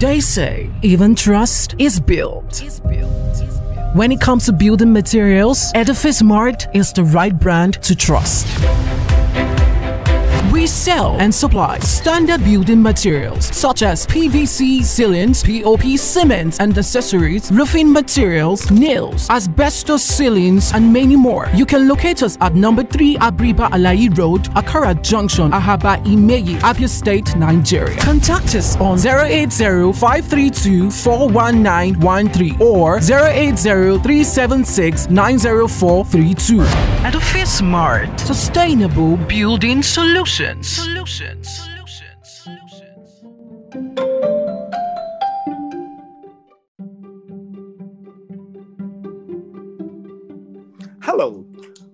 They say even trust is built. When it comes to building materials, Edifice Mart is the right brand to trust. We sell and supply standard building materials such as PVC ceilings, POP cement and accessories, roofing materials, nails, asbestos ceilings, and many more. You can locate us at number 3 Abriba Alai Road, Akara Junction, Ahaba Imeyi, Abia State, Nigeria. Contact us on 080-532-41913 or 080-376-90432. Edifice Mart. Sustainable Building Solutions. Solutions. Solutions. Solutions. Hello,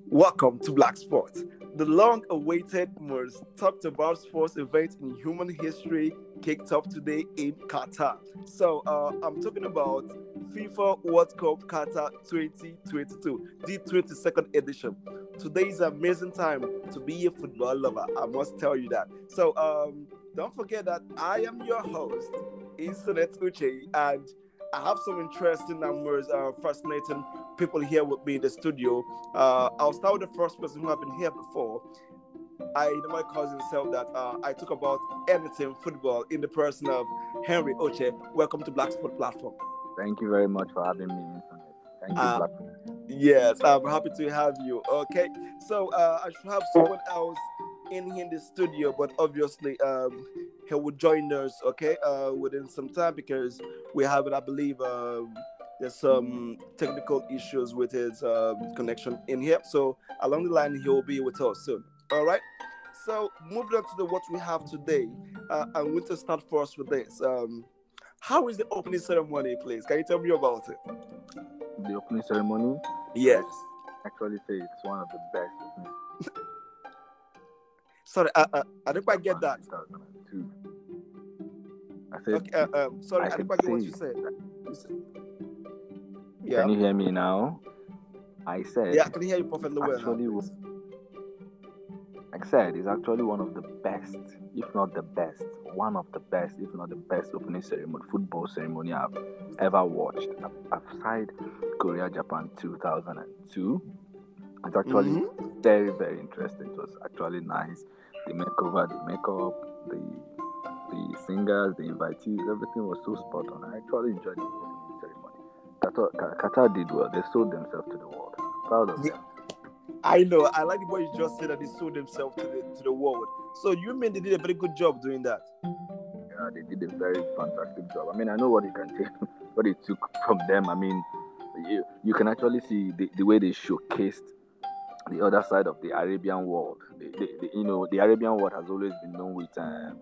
welcome to Blaq Sports, the long awaited, most talked about sports event in human history kicked off today in Qatar. So, uh, I'm talking about FIFA World Cup Qatar 2022, the 22nd edition. Today is an amazing time to be a football lover, I must tell you that. So, um, don't forget that I am your host, Insonet Uche, and I have some interesting numbers, uh, fascinating people here with me in the studio. Uh, I'll start with the first person who have been here before. I know my cousin himself that uh, I talk about anything football in the person of Henry Uche. Welcome to Blaq Sport Platform. Thank you very much for having me. Thank you. Uh, Black. Yes, I'm happy to have you. Okay, so uh, I should have someone else in here in the studio, but obviously um, he will join us. Okay, uh, within some time because we have it. I believe um, there's some technical issues with his um, connection in here. So along the line, he will be with us soon. All right. So moving on to the what we have today, uh, I'm going to start first with this. Um, how is the opening ceremony, please? Can you tell me about it? The opening ceremony, Yes. actually say it's one of the best. Sorry, uh, uh, I didn't quite get that. I said, Okay, uh, um, sorry, I I, didn't quite get what you said. You said- can you hear me now? I said, yeah, I can hear you perfectly well. actually, Now. Like I said, is actually one of the best, if not the best, one of the best, if not the best opening ceremony, football ceremony I've ever watched. Aside Korea Japan 2002, it's actually Mhm. very very interesting. It was actually nice. The makeover, the makeup, the the singers, the invitees, everything was so spot on. I actually enjoyed the ceremony. Qatar, Qatar did well. They sold themselves to the world. Proud of Yeah. them. I know. I like the way you just said that they sold themselves to the to the world. So you mean they did a very good job doing that? Yeah, they did a very fantastic job. I mean, I know what you can take, what it took from them. I mean, you, you can actually see the, the way they showcased the other side of the Arabian world. The, the, the, you know, the Arabian world has always been known with um,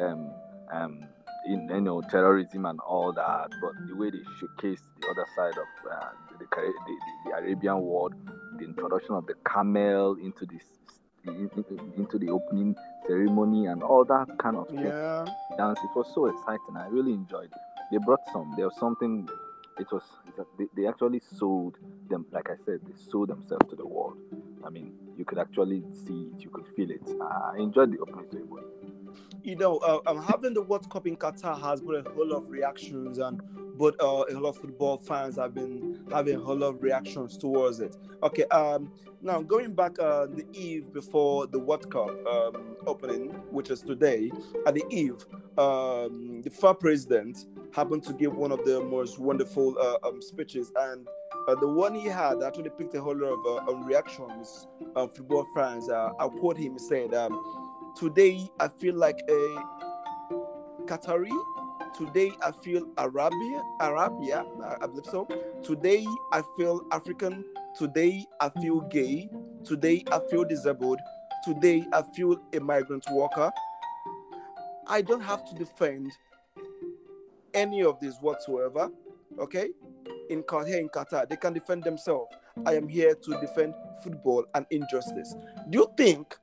um, um, in, you know, terrorism and all that. But the way they showcased the other side of uh, the, the, the, Arabian world, the introduction of the camel into this in- in- into the opening ceremony and all that kind of thing Yeah. dance. It was so exciting. I really enjoyed it. They brought some. There was something. It was. It was- they, they actually sold them. Like I said, they sold themselves to the world. I mean, you could actually see it. You could feel it. I enjoyed the opening ceremony. You know, uh, having the World Cup in Qatar has brought a whole lot of reactions, and but uh, a lot of football fans have been having a whole lot of reactions towards it. Okay, um, now going back uh, the eve before the World Cup um, opening, which is today, at the eve, um, the FA president happened to give one of the most wonderful uh, um, speeches, and uh, the one he had actually picked a whole lot of uh, um, reactions of football fans. Uh, I'll quote him said, um, Today I feel like a Qatari. Today I feel Arabia, Arabia, I believe so. Today I feel African. Today I feel gay. Today I feel disabled. Today I feel a migrant worker. I don't have to defend any of this whatsoever. Okay? In here in Qatar, they can defend themselves. I am here to defend football and injustice. Do you think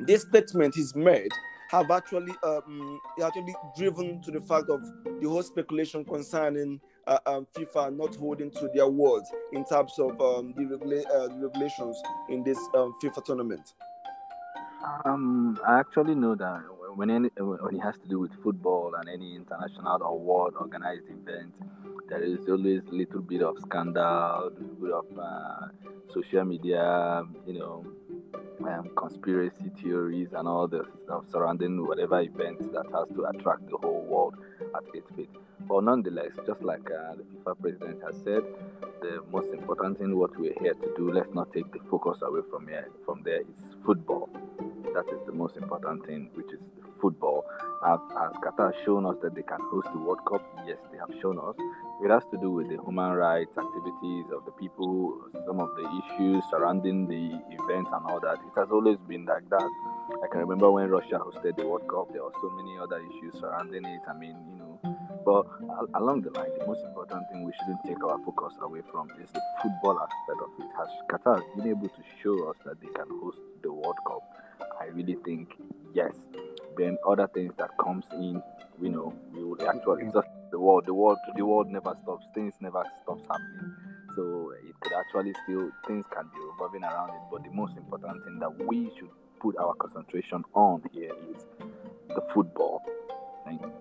this statement is made have actually um, actually driven to the fact of the whole speculation concerning uh, um, FIFA not holding to their words in terms of um, the, regula- uh, regulations in this um, FIFA tournament. Um, I actually know that when any, when it has to do with football and any international or world organized event, there is always a little bit of scandal, a bit of uh, social media, you know, um, conspiracy theories and all the stuff surrounding whatever event that has to attract the whole world at its feet. But nonetheless, just like uh, the FIFA president has said, the most important thing what we're here to do, let's not take the focus away from here. From there, is football. That is the most important thing, which is football. Have, has Qatar shown us that they can host the World Cup? Yes, they have shown us. It has to do with the human rights activities of the people, some of the issues surrounding the event and all that. It has always been like that. I can remember when Russia hosted the World Cup, there were so many other issues surrounding it. I mean, you know, but along the line, the most important thing we shouldn't take our focus away from is the football aspect of it. Has Qatar been able to show us that they can host the World Cup? I really think yes. Then other things that comes in, you know, we will actually just the world, the world, the world never stops. Things never stops happening. So it could actually still things can be revolving around it. But the most important thing that we should put our concentration on here is the football. Thank you.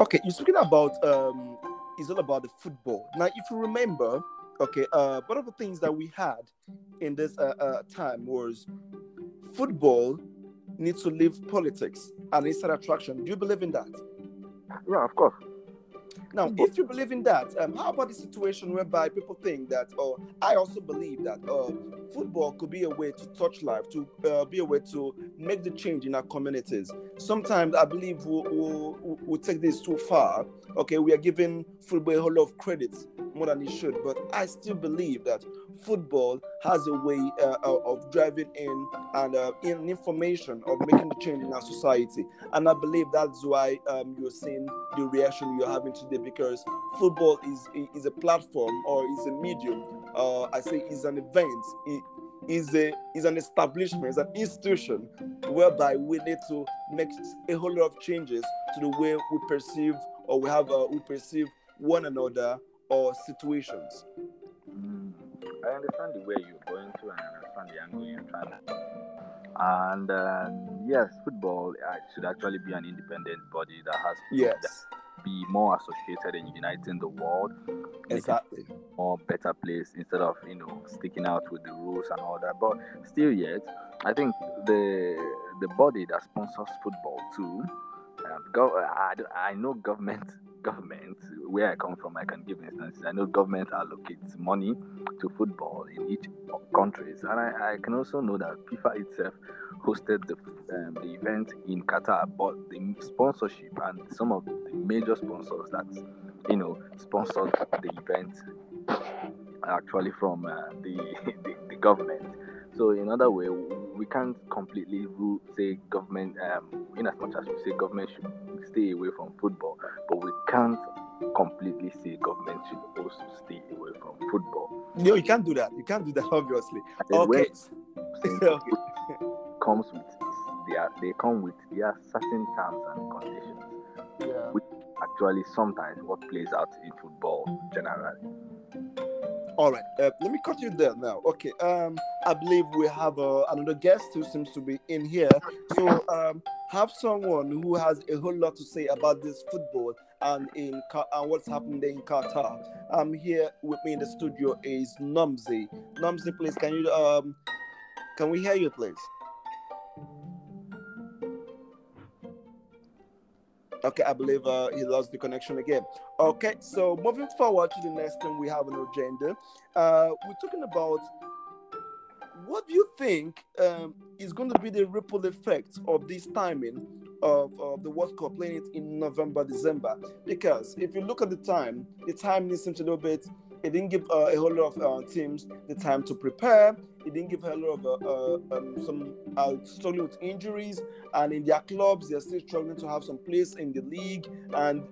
Okay, you're speaking about um, it's all about the football. Now, if you remember, okay, uh, one of the things that we had in this uh, uh, time was football needs to leave politics and inside attraction. Do you believe in that? Yeah, of course. Now, if you believe in that, um, how about the situation whereby people think that, or I also believe that uh, football could be a way to touch life, to uh, be a way to make the change in our communities. Sometimes I believe we'll, we'll, we'll take this too far. Okay, we are giving football a whole lot of credit more than it should, but I still believe that football has a way uh, uh, of driving in and uh, in information of making the change in our society. And I believe that's why um, you're seeing the reaction you're having today because football is is a platform or is a medium. Uh, I say is an event. It, is a is an establishment, is an institution whereby we need to make a whole lot of changes to the way we perceive or we have uh, we perceive one another or situations. Mm. I understand the way you're going to, and I understand the angle you're trying to. And um, yes, football uh, should actually be an independent body that has yes. be more associated in uniting the world. Exactly. More better place instead of you know sticking out with the rules and all that. But still, yet I think the the body that sponsors football too. Um, go, I, I know government government, where I come from, I can give instances. I know government allocates money to football in each countries, and I, I can also know that FIFA itself hosted the, um, the event in Qatar, but the sponsorship and some of the major sponsors that you know sponsored the event actually from uh, the, the, the government. So in other way, we can't completely rule, say government, um, in as much as we say government should stay away from football, but we can't completely say government should also stay away from football. No, you can't do that. You can't do that, obviously. Okay. okay. comes with they are they come with their certain terms and conditions. Yeah. Which actually sometimes what plays out in football generally. All right, uh, let me cut you there now. Okay, um, I believe we have uh, another guest who seems to be in here. So, um, have someone who has a whole lot to say about this football and in and what's happening in Qatar. I'm here with me in the studio is Nomzy. Nomzy, please, can you um, can we hear you, please? Okay, I believe uh, he lost the connection again. Okay, so moving forward to the next thing we have on agenda, uh, we're talking about what do you think um, is going to be the ripple effect of this timing of, of the World Cup playing it in November, December? Because if you look at the time, the timing seems a little bit it didn't give uh, a whole lot of uh, teams the time to prepare. It didn't give a lot of uh, uh um, some uh, struggling with injuries, and in their clubs, they're still struggling to have some place in the league. And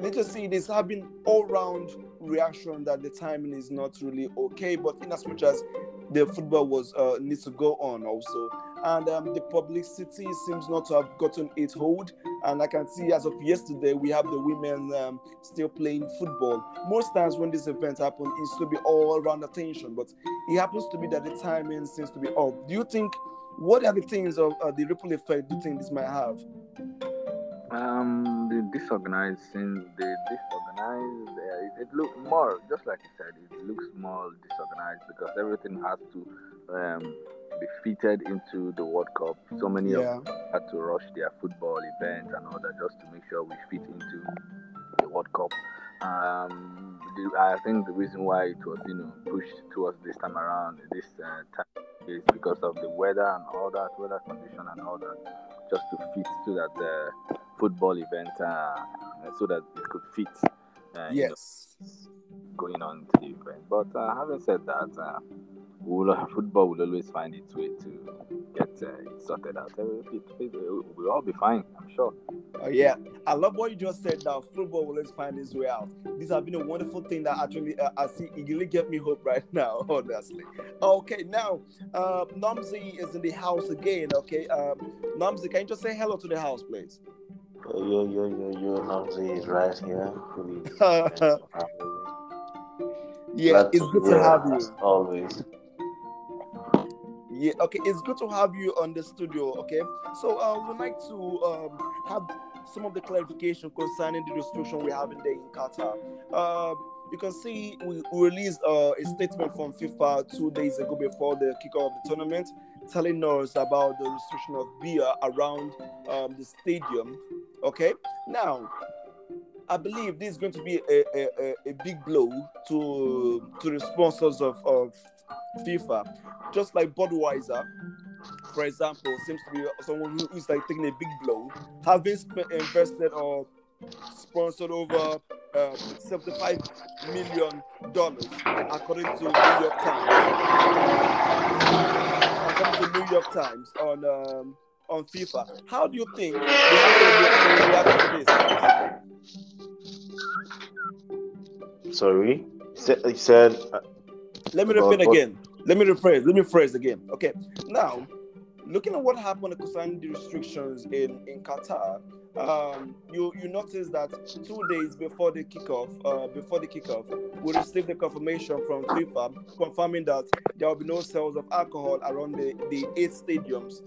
let's just see, there's having all-round reaction that the timing is not really okay. But in as much as the football was uh, needs to go on also, and um, the publicity seems not to have gotten its hold. And I can see as of yesterday, we have the women um, still playing football. Most times when this event happens, it's to be all around attention, but it happens to be that the timing seems to be off. Do you think what are the things of uh, the ripple effect do you think this might have? Um, the disorganized, the disorganized, uh, it, it looks more, just like you said, it looks more disorganized because everything has to um, be fitted into the World Cup. So many yeah. of them had to rush their football events and all that just to make sure we fit into the World Cup. Um, the, I think the reason why it was, you know, pushed towards this time around, this uh, time is because of the weather and all that, weather condition and all that, just to fit to that uh, football event, uh, so that it could fit. Uh, yes. You know, going on to the event. But uh, having said that, uh, we'll, football will always find its way to get uh, sorted out. It, it, we'll all be fine, I'm sure. Oh, yeah. I love what you just said now. Football will always find its way out. This has been a wonderful thing that actually, uh, I see, it really get me hope right now, honestly. Okay, now, uh, Nomzy is in the house again, okay? Um, Nomzy, can you just say hello to the house, please? Yo, yo, yo, yo, yo, Nomzy is right here. yeah, Glad it's good to have you. Always. Yeah, okay, it's good to have you on the studio. Okay, so uh, we'd like to um, have some of the clarification concerning the restriction we have in there in Qatar. Uh, you can see we, released uh, a statement from FIFA two days ago before the kickoff of the tournament, telling us about the restriction of beer around um, the stadium. Okay, now I believe this is going to be a, a, a, a big blow to to the sponsors of, of FIFA, just like Budweiser, for example, seems to be someone who is like taking a big blow, having sp- invested or sponsored over uh, 75 million dollars, according to New York Times. According to the New York Times on um, on FIFA, how do you think they to react to this? Sorry, he said. Uh, Let me repeat again let me rephrase. Let me phrase again. Okay. Now, looking at what happened concerning the restrictions in in Qatar, um, you you notice that two days before the kickoff, uh, before the kickoff, we received the confirmation from FIFA confirming that there will be no sales of alcohol around the, the eight stadiums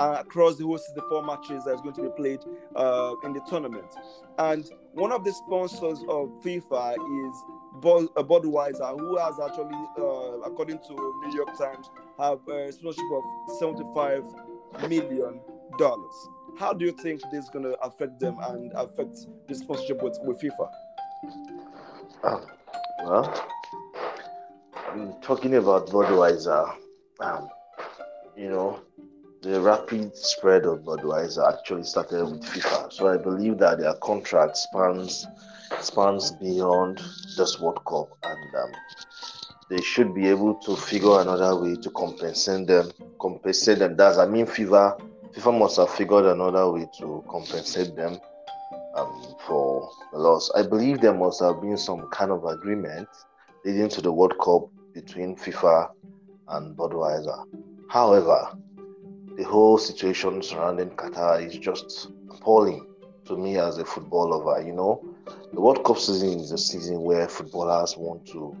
uh, across the whole 64 matches that's going to be played uh, in the tournament. And one of the sponsors of FIFA is uh, Budweiser, who has actually, uh, according to New York Times, have a sponsorship of 75 million dollars. How do you think this is going to affect them and affect the sponsorship with, with FIFA? Uh, well, talking about Budweiser, um, you know, the rapid spread of Budweiser actually started with FIFA. So I believe that their contract spans spans beyond just World Cup, and um, they should be able to figure another way to compensate them. Compensate them. That's I mean, FIFA FIFA must have figured another way to compensate them um, for the loss. I believe there must have been some kind of agreement leading to the World Cup between FIFA and Budweiser. However, the whole situation surrounding Qatar is just appalling to me as a football lover. You know, the World Cup season is a season where footballers want to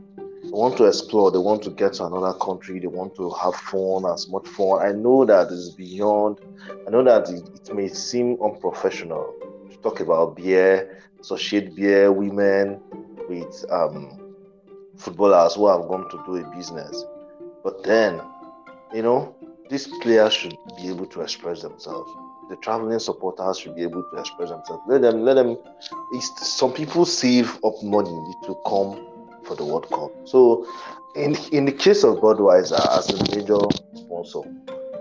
want to explore, they want to get to another country, they want to have fun, as much fun. I know that it's beyond, I know that it, it may seem unprofessional to talk about beer, associate beer, women with um, footballers who have gone to do a business. But then, you know, these players should be able to express themselves the traveling supporters should be able to express themselves. Let them, let them. some people save up money to come for the World Cup. So, in in the case of Budweiser as a major sponsor,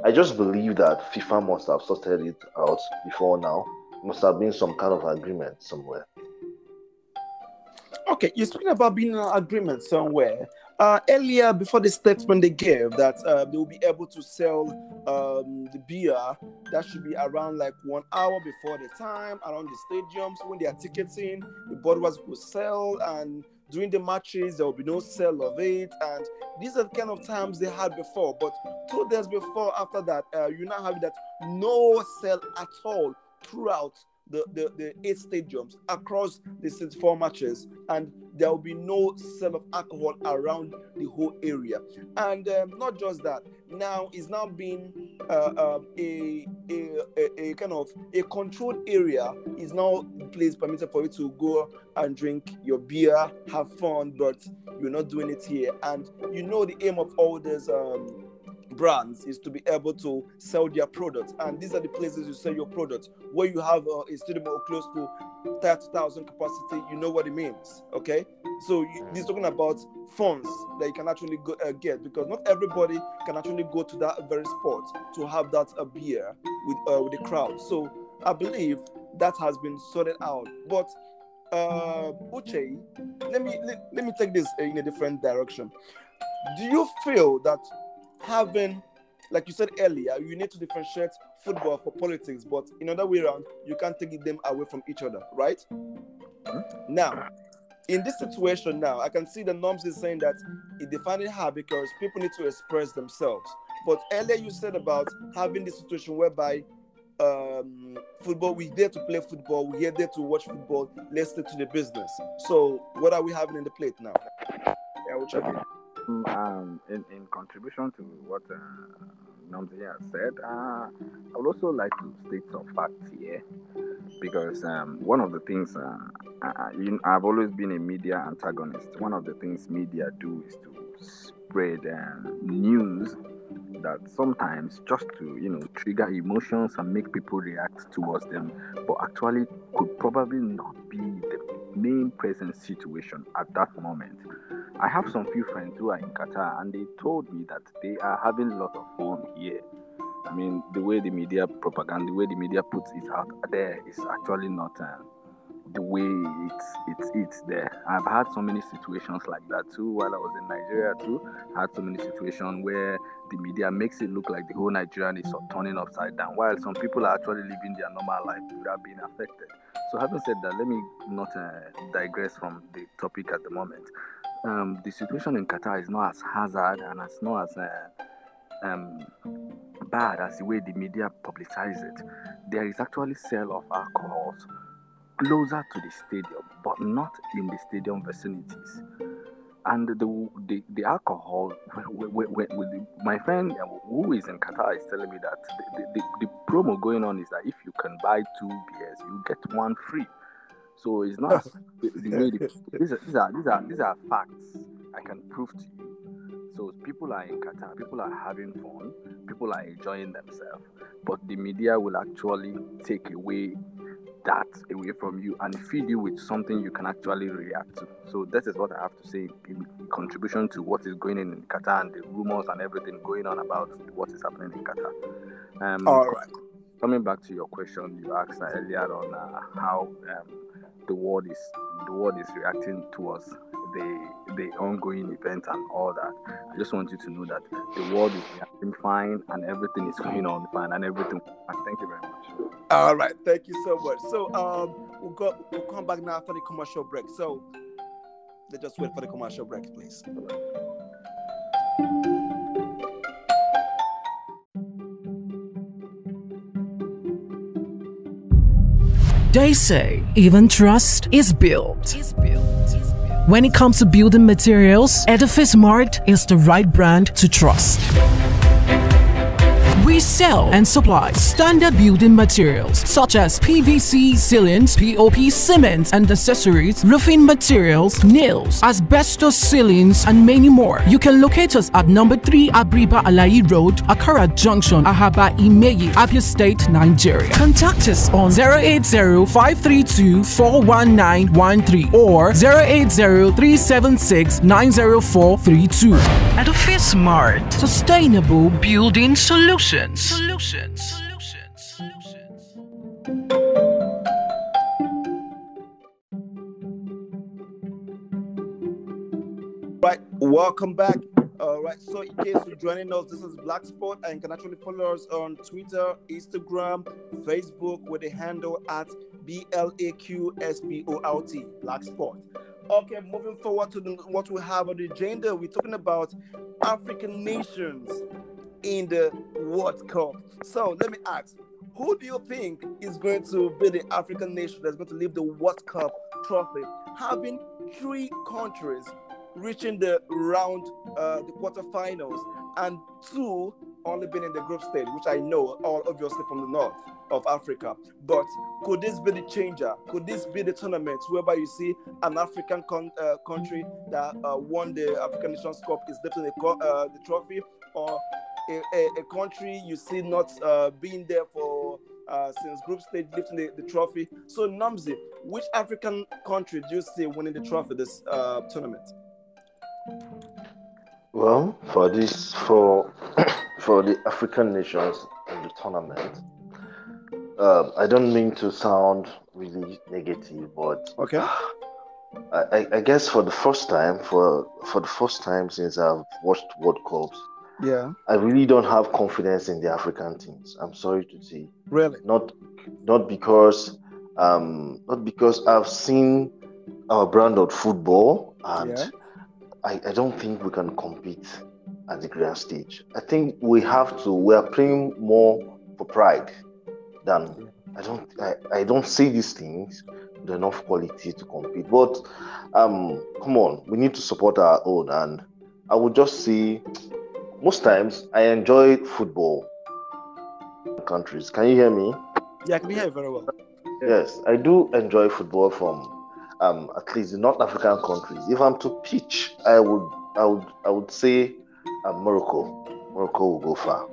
I just believe that FIFA must have sorted it out before now. Must have been some kind of agreement somewhere. Okay, you're speaking about being an agreement somewhere. Uh, earlier, before the statement they gave that uh, they will be able to sell um, the beer, that should be around like one hour before the time, around the stadiums when they are ticketing, the Budweiser will sell, and during the matches there will be no sale of it. And these are the kind of times they had before. But two days before, after that, uh, you now have that no sale at all throughout the, the, the eight stadiums across the four matches, and there will be no sale of alcohol around the whole area. And um, not just that, now it's now been uh, um, a, a, a, a, kind of a controlled area is now place permitted for you to go and drink your beer, have fun, but you're not doing it here. And you know the aim of all this um, brands is to be able to sell their products. And these are the places you sell your products. Where you have uh, a stadium close to 30,000 capacity, you know what it means. Okay. So you, this is talking about funds that you can actually go, uh, get because not everybody can actually go to that very spot to have that uh, beer with, uh, with the crowd. So I believe that has been sorted out. But uh, Uche, let me let, let me take this in a different direction. Do you feel that having, like you said earlier, you need to differentiate football for politics, but in other way around, you can't take them away from each other, right? Mm-hmm. Now, in this situation now, I can see the norms is saying that it defined it hard because people need to express themselves. But earlier you said about having this situation whereby um, football, we're there to play football, we're there to watch football, let's stick to the business. So what are we having in the plate now? Yeah, which um, in, in contribution to what uh, Nomzy has said, uh, I would also like to state some facts here because um, one of the things uh, I, I've always been a media antagonist. One of the things media do is to spread uh, news that sometimes just to you know trigger emotions and make people react towards them, but actually could probably not be the main present situation at that moment. I have some few friends who are in Qatar and they told me that they are having a lot of fun here. I mean, the way the media propaganda, the way the media puts it out there is actually not uh, the way it's it's it's there. I've had so many situations like that too while I was in Nigeria too. I had so many situations where the media makes it look like the whole Nigerian is turning upside down, while some people are actually living their normal life without being affected. So having said that, let me not uh, digress from the topic at the moment um, the situation in Qatar is not as hazard and as not as uh, um, bad as the way the media publicize it. There is actually sale of alcohols closer to the stadium, but not in the stadium vicinities. And the the, the alcohol, my friend uh, who is in Qatar is telling me that the, the, the promo going on is that if you can buy two beers, you get one free. So it's not the, the way the, these, are, these are these are these are facts I can prove to you. So people are in Qatar, people are having fun, people are enjoying themselves, but the media will actually take away that away from you and feed you with something you can actually react to. So that is what I have to say in contribution to what is going on in Qatar and the rumors and everything going on about what is happening in Qatar. Um, All right. Coming back to your question you asked earlier on uh, how um, the world is the world is reacting towards the the ongoing event and all that. I just want you to know that the world is reacting fine and everything is going on fine and everything. Thank you very much. All right, thank you so much. So um, we'll go. We'll come back now after the commercial break. So let's just wait for the commercial break, please. They say even trust is built. When it comes to building materials, Edifice Mart is the right brand to trust. We sell and supply standard building materials such as PVC ceilings, POP cement and accessories, roofing materials, nails, asbestos ceilings, and many more. You can locate us at number 3 Abriba Alai Road, Akara Junction, Ahaba Imeyi, Abia State, Nigeria. Contact us on 080-532-41913 or 080-376-90432. Edifice Mart, Sustainable Building Solutions. Solutions. Solutions. Solutions. Right, welcome back. All right, so in case you're joining us, this is Blaq Sport, and you can actually follow us on Twitter, Instagram, Facebook with the handle at B L A Q S B O L T, Black Sport. Okay, moving forward to the, what we have on the agenda, we're talking about African nations in the World Cup. So let me ask, who do you think is going to be the African nation that's going to leave the World Cup trophy, having three countries reaching the round, uh, the quarterfinals, and two only been in the group stage, which I know all obviously from the north of Africa. But could this be the changer? Could this be the tournament whereby you see an African con- uh, country that uh, won the African Nations Cup is lifting the, co- uh, the trophy, or a, a, a, country you see not uh, being there for uh, since group stage lifting the, the, trophy? So Nomzy, which African country do you see winning the trophy this uh, tournament? Well, for this, for for the African nations in the tournament, uh, I don't mean to sound really negative, but okay. I, I guess for the first time, for for the first time since I've watched World Cups, yeah, I really don't have confidence in the African teams. I'm sorry to say. Really? Not not because um not because I've seen our brand of football and yeah. I, I don't think we can compete at the grand stage. I think we have to. We are playing more for pride than I don't. I, I don't see these things with enough quality to compete. But um, come on, we need to support our own. And I would just say, most times I enjoy football. Countries, can you hear me? Yeah, I can hear you very well. Yes, I do enjoy football from um, at least the North African countries. If I'm to pitch, I would I would I would say uh, Morocco. Morocco will go far.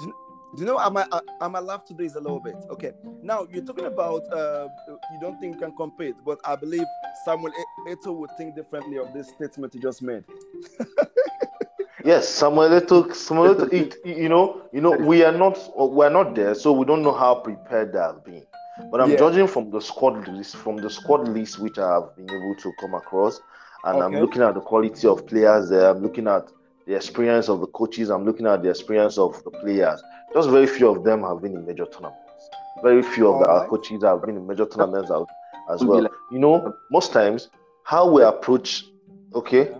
Do, do you know I'm I'm might laugh today is a little bit. Okay. Now you're talking about uh, you don't think you can compete, but I believe Samuel Eto'o would think differently of this statement you just made. yes, Samuel Eto'o, Samuel Eto'o, you know, you know, we are not we are not there, so we don't know how prepared they have been. But I'm yeah. judging from the squad list, from the squad list which I have been able to come across, and okay. I'm looking at the quality of players there. I'm looking at the experience of the coaches. I'm looking at the experience of the players. Just very few of them have been in major tournaments. Very few of the, right. our coaches have been in major tournaments out as well. You know, most times how we approach. Okay.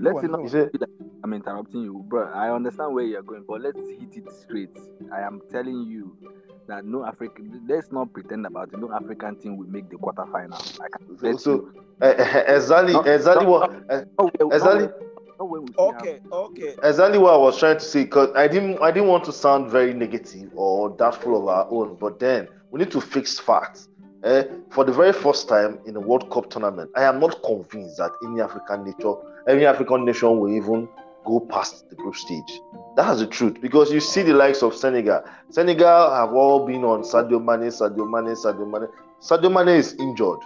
Let's not. It, I'm interrupting you, bro. I understand where you're going, but let's hit it straight. I am telling you that no African. Let's not pretend about it. No African team will make the quarterfinal. I can so, uh, exactly, exactly what, uh, exactly. Okay, okay. Exactly what I was trying to say, because I didn't, I didn't want to sound very negative or doubtful of our own, but then we need to fix facts. Eh? For the very first time in the World Cup tournament, I am not convinced that any African nation, any African nation will even go past the group stage. That's the truth because you see the likes of Senegal. Senegal have all been on Sadio Mane, Sadio Mane, Sadio Mane. Sadio Mane is injured.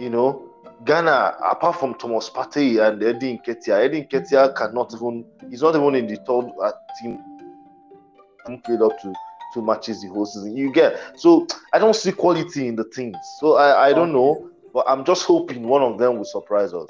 You know, Ghana, apart from Thomas Partey and Eddie Nketiah, Eddie Nketiah cannot even, he's not even in the third uh, team. Played up to two matches the whole season. You get so I don't see quality in the teams. So I, I don't know, but I'm just hoping one of them will surprise us.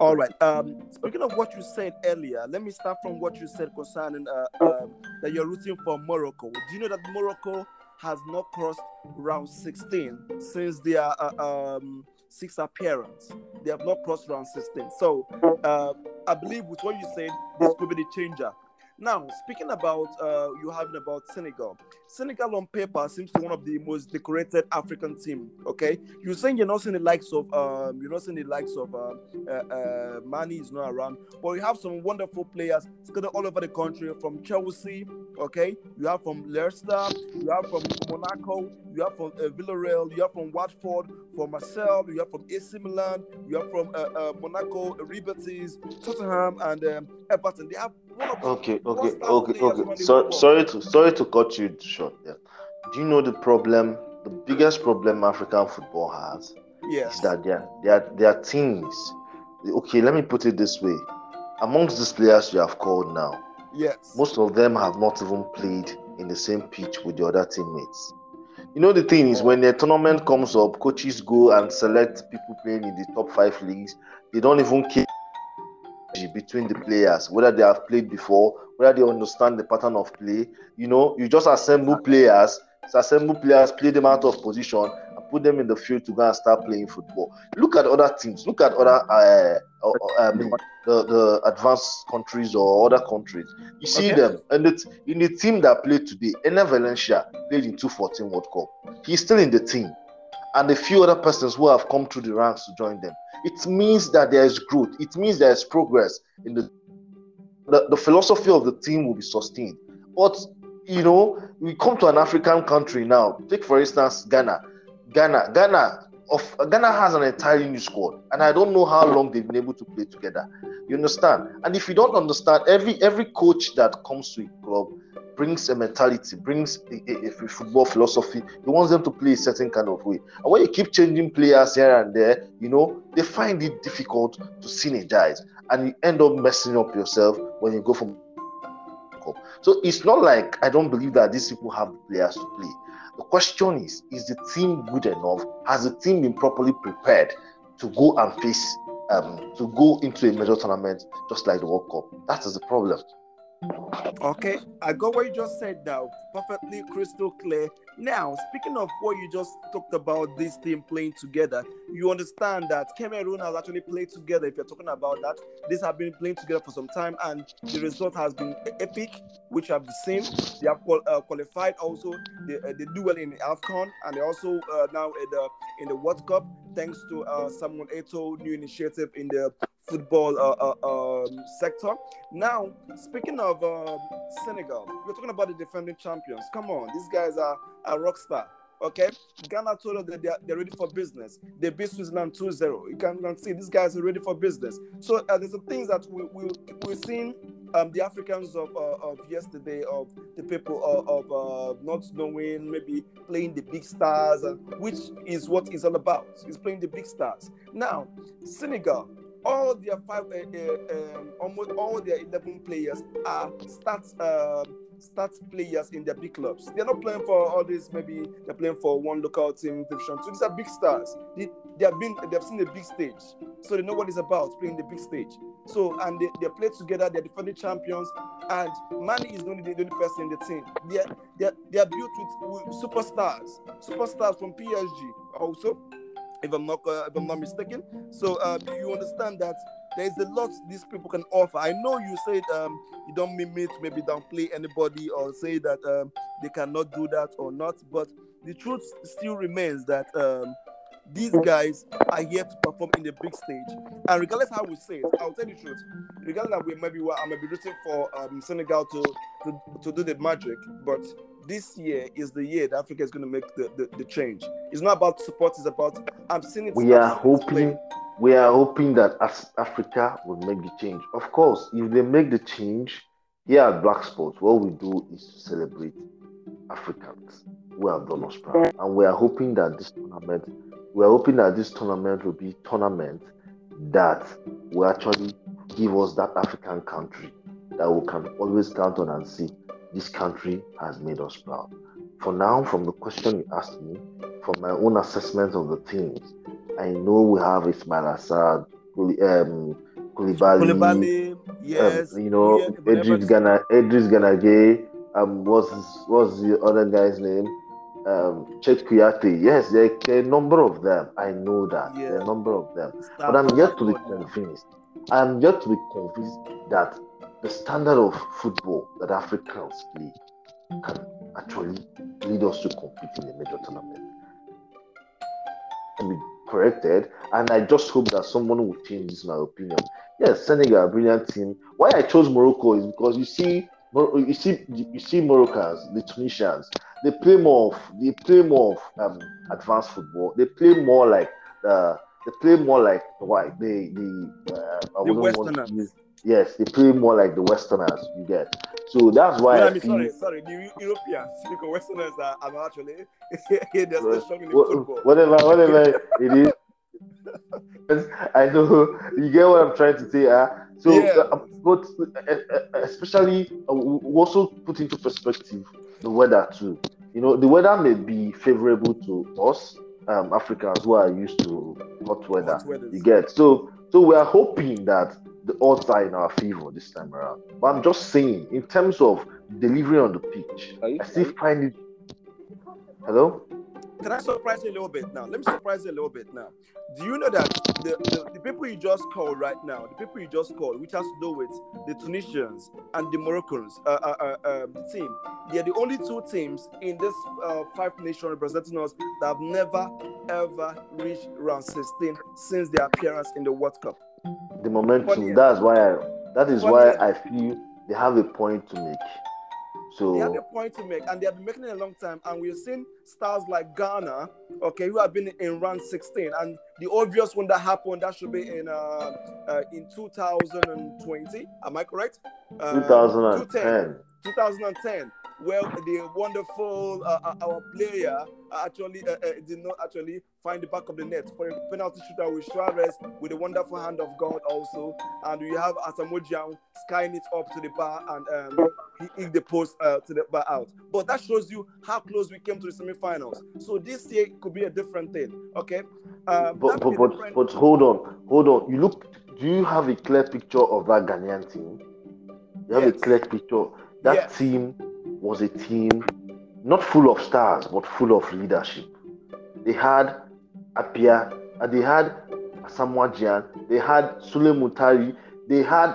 All right. Um, speaking of what you said earlier, let me start from what you said concerning uh, um, that you're rooting for Morocco. Do you know that Morocco has not crossed round 16 since their uh, um, six appearance? They have not crossed round 16. So uh, I believe with what you said, this could be the changer. Now, speaking about uh, you having about Senegal, Senegal on paper seems to one of the most decorated African team. Okay, you're saying you're not seeing the likes of um, you're not seeing the likes of um, uh, uh, Mane is not around, but you have some wonderful players scattered all over the country from Chelsea. Okay, you have from Leicester, you have from Monaco, you have from uh, Villarreal, you have from Watford, from Marseille, you have from AC Milan, you have from uh, uh, Monaco, Liberties, Tottenham, and um, Everton. They have okay, okay, okay, okay. So, sorry to sorry to cut you short. Yeah. Do you know the problem? The biggest problem African football has yes. is that their their their teams. Okay, let me put it this way: amongst these players you have called now, yes, most of them have not even played in the same pitch with the other teammates. You know the thing is when the tournament comes up, coaches go and select people playing in the top five leagues. They don't even care between the players, whether they have played before, whether they understand the pattern of play. You know, you just assemble players, assemble players, play them out of position, and put them in the field to go and start playing football. Look at other teams. Look at other uh, uh, uh, I mean, the, the advanced countries or other countries. You see Okay. them, and it's in the team that played today. Enner Valencia played in 2014 World Cup. He's still in the team, and a few other persons who have come through the ranks to join them. It means that there is growth. It means there is progress in the the, the philosophy of the team will be sustained. But you know, we come to an African country now. Take for instance Ghana. Ghana, Ghana of Ghana has an entirely new squad, and I don't know how long they've been able to play together. You understand? And if you don't understand, every every coach that comes to a club brings a mentality, brings a, a, a football philosophy. He wants them to play a certain kind of way. And when you keep changing players here and there, you know, they find it difficult to synergize, and you end up messing up yourself when you go from so it's not like I don't believe that these people have the players to play. The question is, is the team good enough? Has the team been properly prepared to go and face um to go into a major tournament just like the World Cup? That is the problem. Okay, I got what you just said now. Perfectly crystal clear. Now, speaking of what you just talked about, this team playing together, you understand that Cameroon has actually played together. If you're talking about that, these have been playing together for some time, and the result has been epic, which I've seen. They have qual- uh, qualified also. They, uh, they do well in Afcon, and they also uh, now in the in the World Cup, thanks to uh, Samuel Eto'o new initiative in the football uh, uh, um, sector. Now, speaking of um, Senegal, we're talking about the defending champions. Come on, these guys are a rock star. Okay, Ghana told us that they're, they're ready for business. They beat Switzerland 2 0. You can, see these guys are ready for business. So, uh, there's some things that we, we, we've seen um, the Africans of, uh, of yesterday, of the people of, of uh, not knowing, maybe playing the big stars, uh, which is what it's all about. It's playing the big stars. Now, Senegal, all their five, uh, um, almost all their 11 players are start, uh, start players in their big clubs. They're not playing for all this, maybe they're playing for one local team, division two. These are big stars. They, they have been, they've seen the big stage. So they know what it's about, playing the big stage. So, and they, they play together, they're defending champions, and Mane is the only person in the team. They're, they're, they're built with, with superstars, superstars from PSG also if I'm not uh, if I'm not mistaken. So uh, you understand that there is a lot these people can offer. I know you said um, you don't mean me to maybe downplay anybody or say that um, they cannot do that or not, but the truth still remains that um, these guys are here to perform in the big stage. And regardless how we say it, I'll tell you the truth. Regardless that we maybe I may be rooting for um, Senegal to, to to do the magic, but this year is the year that Africa is going to make the, the, the change. It's not about support, it's about I'm seeing it. We are I'm seeing it play. hoping we are hoping that as Africa will make the change. Of course, if they make the change, here at Blaq Sports, what we do is to celebrate Africans who have done us proud. And we are hoping that this tournament, we are hoping that this tournament will be a tournament that will actually give us that African country that we can always count on and see this country has made us proud. For now, from the question you asked me, from my own assessment of the teams, I know we have Ismail Assad, Kuli- um, Koulibaly, Koulibaly, yes. um, you know, yeah, Idris Gana, Idris Ganage, um, what's what's the other guy's name? Um, Chet Kouyate. Yes, there, there are a number of them. I know that there are a number of them, but I'm yet to be convinced. I'm yet to be convinced that the standard of football that Africans play can actually lead us to compete in a major tournament. To be corrected, and I just hope that someone will change this my opinion. Yes, Senegal, a brilliant team. Why I chose Morocco is because you see, you see, you see Moroccans, the Tunisians. They play more of, they play more of um, advanced football. They play more like the, they play more like the white, the the. Uh, The wouldn't want to Westerners. Yes, they play more like the Westerners. You get. So that's why No, I mean, feel. sorry, sorry, the Europeans, because Westerners are, are actually they're still struggling in wha- football. whatever, whatever it is. I know you get what I'm trying to say. Uh, so, Yeah. uh, but uh, uh, especially uh, also put into perspective the weather too. You know, the weather may be favorable to us, um, Africans who are used to hot weather. Hot. You get so. So we are hoping that the odds are in our favor this time around. But I'm just saying, in terms of delivery on the pitch, you- I still find it. Hello. can I surprise you a little bit now? Let me surprise you a little bit now. Do you know that the, the, the people you just called right now, the people you just called, which has to do with the Tunisians and the Moroccans, uh, uh, uh, um, the team, they are the only two teams in this uh, five nation representing us that have never ever reached round 16 since their appearance in the World Cup. The momentum. That's why. I, that is why I feel they have a point to make. So they have a point to make, and they have been making it a long time. And we've seen stars like Ghana, okay, who have been in round 16. And the obvious one that happened that should be in uh, uh in 2020. Am I correct? Uh, 2010. 2010 well, the wonderful uh, uh, our player actually uh, uh, did not actually find the back of the net for a penalty shooter with Suarez with a wonderful hand of God also, and we have Asamoah skying it up to the bar and um, he hit the post uh, to the bar out. But that shows you how close we came to the semi-finals. So this year could be a different thing. Okay, um, but but but, but hold on, hold on. You look. Do you have a clear picture of that Ghanaian team? You have yes. a clear picture. That yes. team was a team not full of stars, but full of leadership. They had Appiah, uh, they had Gyan, they had Sulley Muntari, they had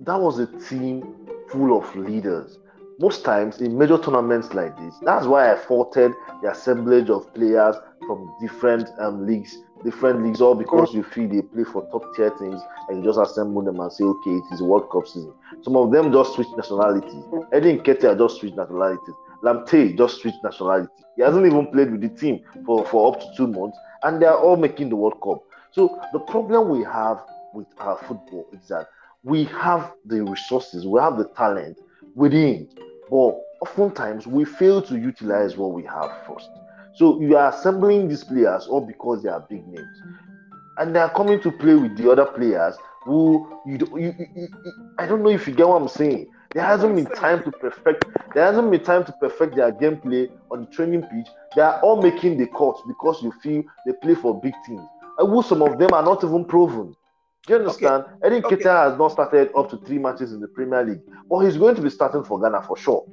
that was a team full of leaders. Most times in major tournaments like this, that's why I faulted the assemblage of players from different um, leagues, different leagues, all because you feel they play for top tier teams and you just assemble them and say, okay, it is World Cup season. Some of them just switch nationalities. Eddie Nketiah just switched nationalities. Lamptey just switched nationality. He hasn't even played with the team for, for up to two months, and they are all making the World Cup. So the problem we have with our football is that we have the resources, we have the talent within, but oftentimes we fail to utilize what we have first. So you are assembling these players all because they are big names, and they are coming to play with the other players who you, you, you, you I don't know if you get what I'm saying. There hasn't been time to perfect. There hasn't been time to perfect their gameplay on the training pitch. They are all making the cuts because you feel they play for big teams. And who some of them are not even proven. Do you understand? Okay. Eddie okay. has not started up to three matches in the Premier League, but he's going to be starting for Ghana for sure.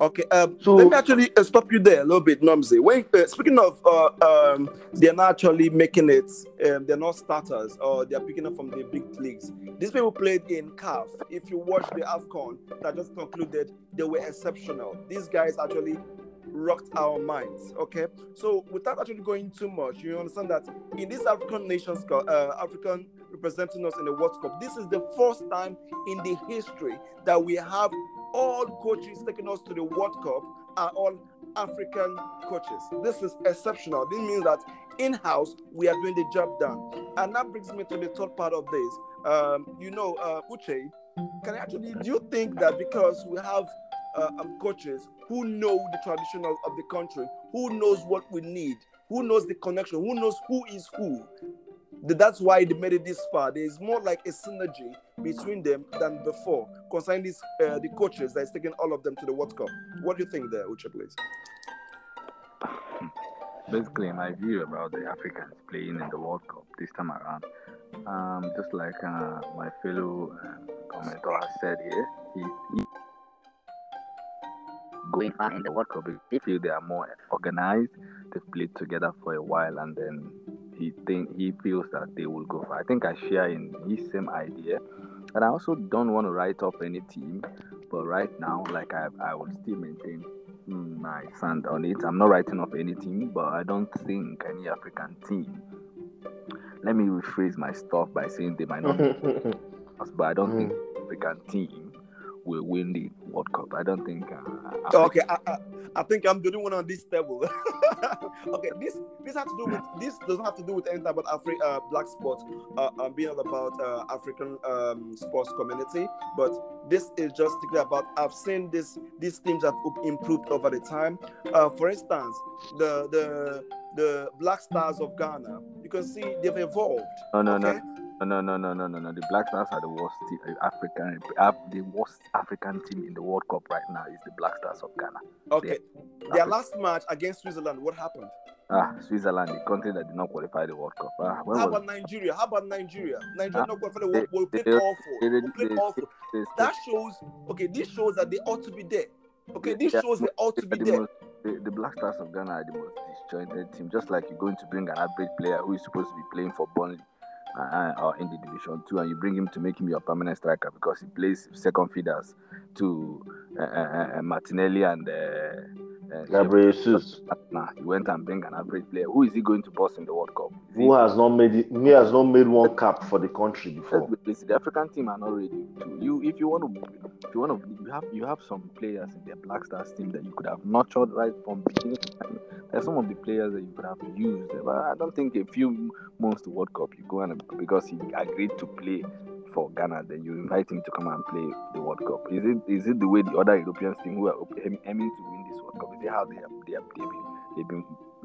Okay, um, so let me actually uh, stop you there a little bit, Nomzy. When uh, speaking of, uh, um, they're not actually making it. Um, they're not starters, or they're picking up from the big leagues. These people played in CAF. If you watch the Afcon that just concluded, they were exceptional. These guys actually rocked our minds. Okay, so without actually going too much, you understand that in this African nations, uh, African representing us in the World Cup, this is the first time in the history that we have all coaches taking us to the World Cup are all African coaches. This is exceptional. This means that in house we are doing the job done. And that brings me to the third part of this. Um, you know, uh, Uche, can I actually, do you think that because we have uh, um, coaches who know the tradition of, of the country, who knows what we need, who knows the connection, who knows who is who, that's why they made it this far. There is more like a synergy between them than before concerning these uh, the coaches that is taking all of them to the World Cup. What do you think there, Uche, please? Basically, my view about the Africans playing in the World Cup this time around, um, just like uh, my fellow uh, commentator has said here, he, he going far in the World Cup. They feel they are more organized. They've played together for a while, and then he think he feels that they will go far. I think I share in his same idea, and I also don't want to write off any team. But right now, like I, I will still maintain my stand on it. I'm not writing off any team, but I don't think any African team. Let me rephrase my stuff by saying they might not, but I don't think mm. African team will win the World Cup. I don't think. Uh, okay, I, I, I, think I'm the only one on this table. okay, this this has to do with this doesn't have to do with anything about Afri- uh, Blaq Sports, uh, um, being all about uh, African um, sports community, but this is just about. I've seen this these teams have improved over the time. Uh, for instance, the the the Black Stars of Ghana, you can see they've evolved. Oh no okay? no no, no, no, no, no, no. The Black Stars are the worst team, uh, African. The worst African team in the World Cup right now is the Black Stars of Ghana. Okay, their last match against Switzerland, what happened? Ah, Switzerland, the country that did not qualify the World Cup. Ah, How about Nigeria? How about Nigeria? Nigeria ah, not qualify the World Cup. We played awful. They, played awful. That shows. Okay, this shows that they ought to be there. Okay, this shows they ought to be there. the, the Black Stars of Ghana are the most disjointed team. Just like you're going to bring an average player who is supposed to be playing for Burnley uh, or in the Division Two, and you bring him to make him your permanent striker because he plays second feeders to uh, uh, uh Martinelli and. Uh, uh, Gabriel Jesus. Nah, he went and bring an average player. Who is he going to boss in the World Cup? Is Who has not made it, he has not made one cap for the country before. The African team are not ready to you. If you want to, if you want to, you have you have some players in the Black Stars team that you could have nurtured right from beginning. There's some of the players that you could have used, but I don't think a few months to World Cup you go and because he agreed to play for Ghana, then you invite him to come and play the World Cup. Is it is it the way the other European teams who are aiming to win this World Cup? Is it how they have they have they've been, they've been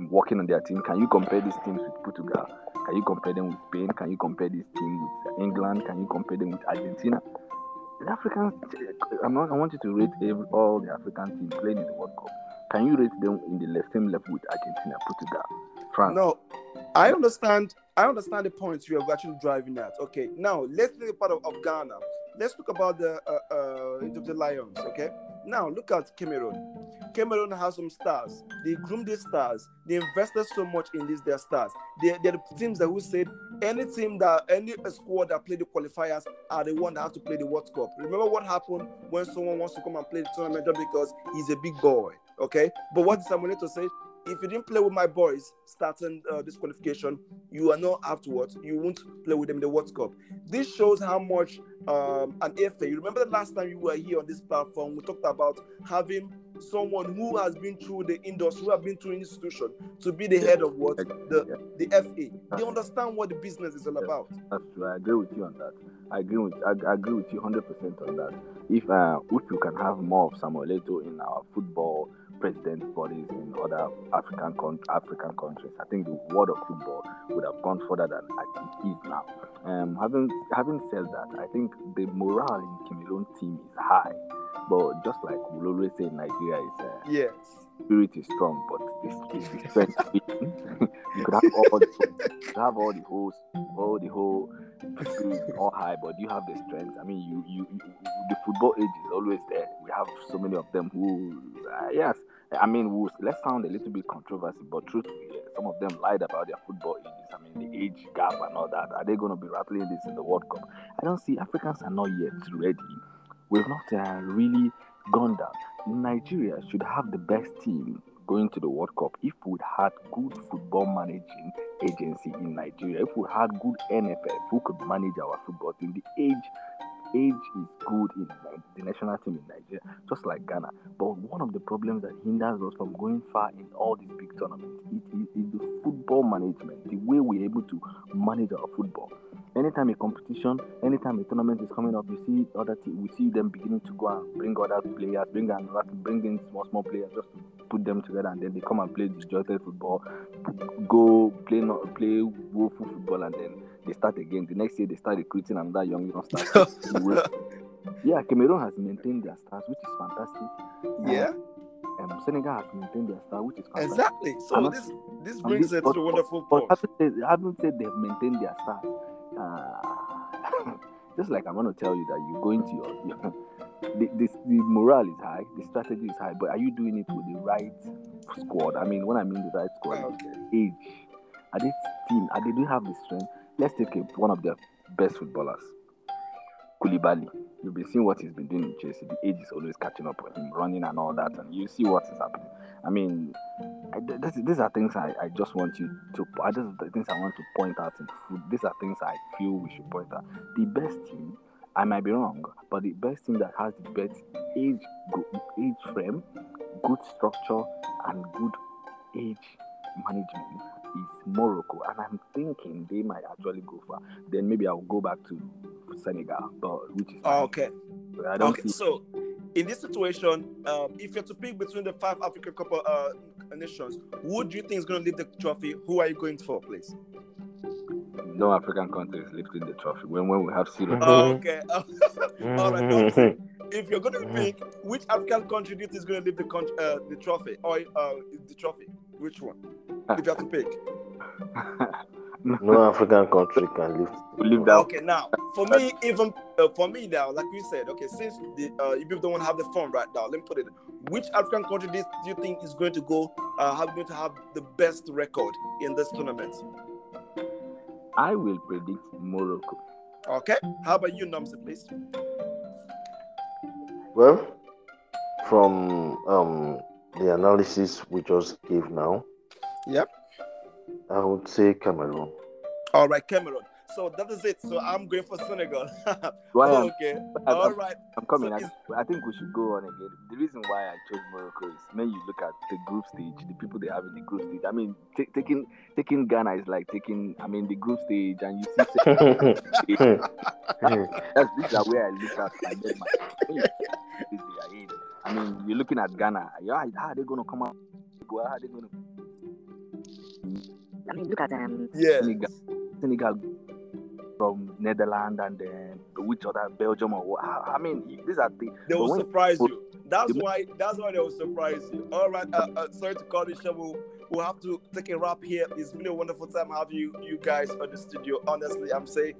working on their team? Can you compare these teams with Portugal? Can you compare them with Spain? Can you compare this team with England? Can you compare them with Argentina? The Africans, I'm not, I want you to rate every, all the African teams playing in the World Cup. Can you rate them in the same level with Argentina, Portugal, France? No, I understand. I understand the points you are actually driving at. Okay, now let's take a part of, of Ghana. Let's talk about the uh, uh, the Lions. Okay, now look at Cameroon. Cameroon has some stars. They groomed these stars. They invested so much in these their stars. They, they're the teams that who said any team that any squad that play the qualifiers are the one that have to play the World Cup. Remember what happened when someone wants to come and play the tournament because he's a big boy. Okay, but what did Samuel say? If you didn't play with my boys starting uh, this qualification, you are not afterwards. You won't play with them in the World Cup. This shows how much um, an FA. You remember the last time you were here on this platform, we talked about having someone who has been through the industry, who have been through institution, to be the head of what the the FA. They understand what the business is all about. That's true. I agree with you on that. I agree with I, I agree with you hundred percent on that. If uh, if you can have more of Samuel Eto'o in our football president bodies in other African con- African countries. I think the world of football would have gone further than it is now. Um, having having said that, I think the morale in Cameroon team is high, but just like we always say, in Nigeria is uh, yes. Spirit is strong, but it's, it's strength. you could have all the, you have all the whole, all the whole all high, but you have the strength. I mean, you, you, you, the football age is always there. We have so many of them who, uh, yes, I mean, we'll, let's sound a little bit controversial, but truthfully, some of them lied about their football ages. I mean, the age gap and all that. Are they going to be rattling this in the World Cup? I don't see Africans are not yet ready. We've not uh, really gone down. Nigeria should have the best team going to the World Cup if we had good football managing agency in Nigeria, if we had good NFF who could manage our football team, the age age is good in the national team in Nigeria, just like Ghana. But one of the problems that hinders us from going far in all these big tournaments it is, is the football management, the way we're able to manage our football. Anytime a competition, anytime a tournament is coming up, you see other teams, we see them beginning to go and bring other players, bring and bring in small small players just to put them together, and then they come and play disjointed football, go play not play woeful football, and then they start again. The next year they start recruiting another young young stars. yeah, Cameroon has maintained their stars, which is fantastic. Yeah. Um, Senegal has maintained their star, which is fantastic. Exactly. So this this brings it to a wonderful point. But I haven't said they've maintained their stars. Uh, just like I'm going to tell you that you go into your, your the, the, the morale is high, the strategy is high, but are you doing it with the right squad? I mean, when I mean the right squad, okay. age. Are they team? Are they do have the strength? Let's take a, one of their best footballers, Koulibaly. You've been seeing what he's been doing in Chelsea. The age is always catching up with him, running and all that, and you see what is happening. I mean, this, these are things I, I just want you to. Are the things I want to point out in food. These are things I feel we should point out. The best team, I might be wrong, but the best team that has the best age age frame, good structure, and good age management is Morocco, and I'm thinking they might actually go far. Then maybe I'll go back to Senegal, but which is oh, okay. I don't okay, see. so in this situation, um, if you're to pick between the five African couple uh, nations, who do you think is going to lift the trophy? Who are you going for, please? No African country is lifting the trophy. When when we have zero. Oh, okay. All right. if you're going to pick which African country do you think is going to lift the con- uh, the trophy or uh, the trophy, which one? If you have to pick. no African country can lift. Live that. Okay, now for me, even uh, for me now, like you said, okay, since the uh, you people don't want to have the fun right now, let me put it. which African country do you think is going to go? Uh, have going to have the best record in this tournament? I will predict Morocco. Okay. How about you, Nomzy, please? Well, from um, the analysis we just gave now, yep, I would say Cameroon. All right, Cameroon. So that is it. So I'm going for Senegal. why okay. I'm, All right. I'm coming. So I, I, think we should go on again. The reason why I chose Morocco is when you look at the group stage, the people they have in the group stage. I mean, t- taking taking Ghana is like taking. I mean, the group stage, and you see. That's this is where I look at and then my. I mean, you're looking at Ghana. Yeah, how are they going to come out? How are they going to? I mean, look at um. Yeah. Senegal. Senegal from Netherlands and then which other Belgium or what? I mean, these are the they will surprise you. That's why that's why they will surprise you. All right, uh, uh, sorry to call this show. We'll, we'll have to take a wrap here. It's been a wonderful time having you you guys on the studio. Honestly, I'm saying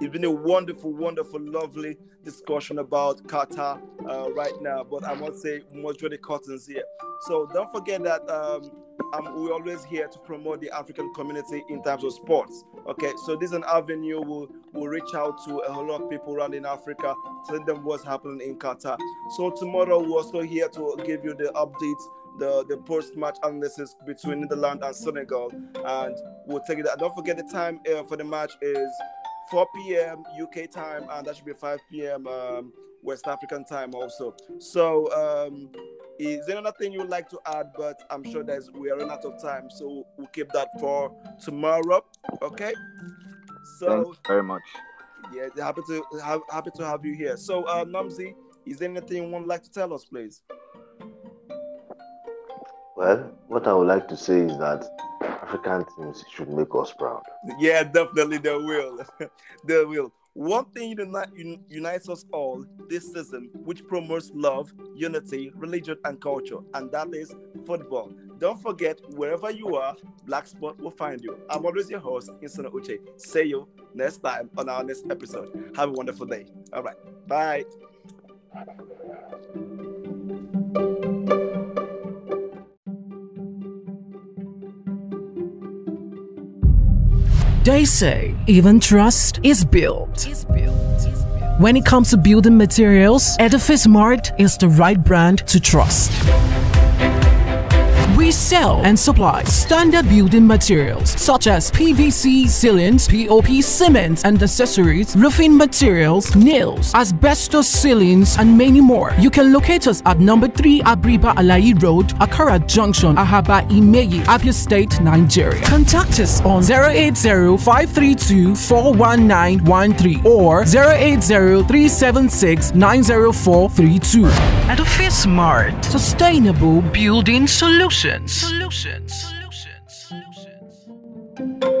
it's been a wonderful, wonderful, lovely discussion about Qatar uh, right now. But I must say, majority cottons here. So don't forget that um, um, we're always here to promote the African community in terms of sports. Okay, so this is an avenue we'll, we'll reach out to a whole lot of people around in Africa, tell them what's happening in Qatar. So tomorrow we're also here to give you the updates the, the post-match analysis between Netherlands and Senegal, and we'll take it. Don't forget the time uh, for the match is 4 p.m. UK time, and that should be 5 p.m. Um, West African time also. So, um, is there anything you would like to add? But I'm sure there's we are running out of time, so we'll keep that for tomorrow. Okay. So Thanks very much. Yeah, happy to have happy to have you here. So, uh, Nomzy, is there anything you would like to tell us, please? Well, what I would like to say is that African teams should make us proud. Yeah, definitely they will. they will. One thing unite, unites us all this season, which promotes love, unity, religion, and culture, and that is football. Don't forget, wherever you are, Blaq Sport will find you. I'm always your host, Insana Uche. See you next time on our next episode. Have a wonderful day. All right. Bye. They say even trust is built. When it comes to building materials, Edifice Mart is the right brand to trust. We sell and supply standard building materials such as PVC ceilings, POP cement and accessories, roofing materials, nails, asbestos ceilings, and many more. You can locate us at number 3 Abriba Alai Road, Akara Junction, Ahaba Imeyi, Abia State, Nigeria. Contact us on 080-532-41913 or 080-376-90432. Edifice Mart. Sustainable Building Solutions. Solutions. Solutions. Solutions.